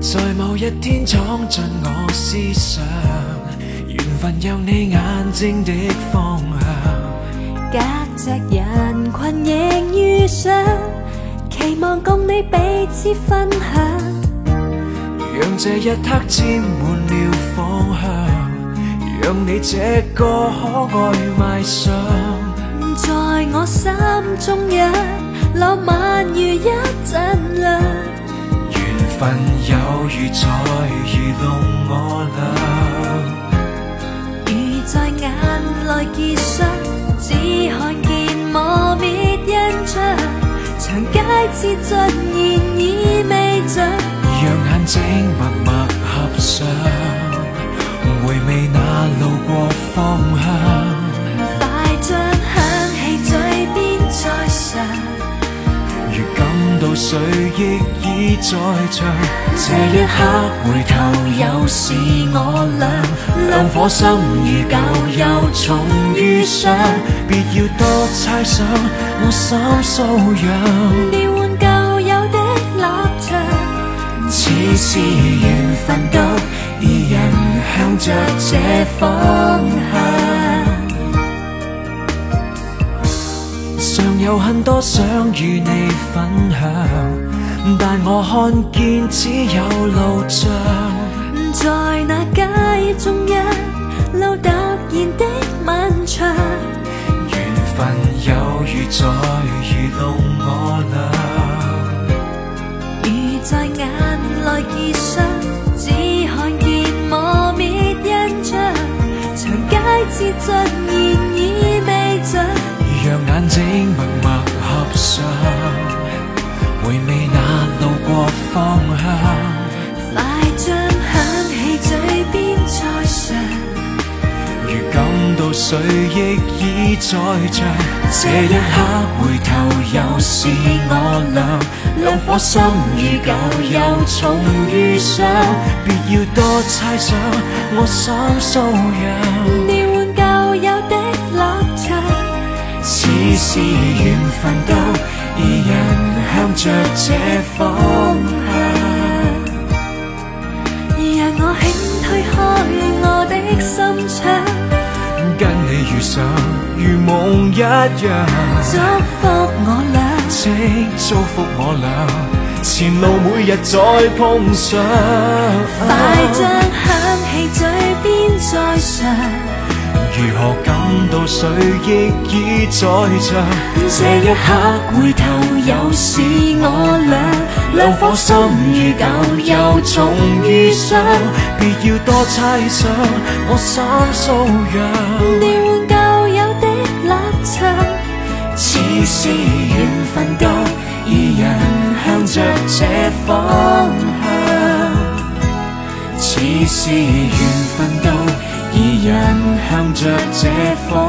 在某一天闯进我思想，缘分有你眼睛的方向，隔着人群仍遇上，期望共你彼此分享。让这一刻沾满了芳香，让你这个可爱埋上，在我心中一浪漫如一阵凉。份友如在愚弄我俩，如在眼内结霜，只看见磨灭印象。长街至尽，然已未着让眼睛默默合上，回味那路过方向。谁亦已在场。这一刻回头又是我俩，两颗心如旧又重遇上，别要多猜想，我心素养，别换旧有的立场，似是缘分到，二人向着这方。有很多想与你分享，但我看见只有路障。在那街中一路突然的漫长，缘分有如在愚弄我俩。放下，快将响起嘴边再上，如感到水亦已在涨，这一刻回头又是我俩。两火心如旧又重遇上，别要多猜想。我心素养。你换旧有的立场，似是缘分到，二人向着这方。我的心窗，跟你遇上如梦一样。祝福我俩，祝祝福我俩，前路每日再碰上。快将响起嘴边再唱，如何感到水亦已在唱？这一刻回头又是我俩。两颗心如旧又重遇上，别要多猜想，我心素养。你换旧友的立场，似是缘分到，二人向着这方向，似是缘分到，二人向着这方。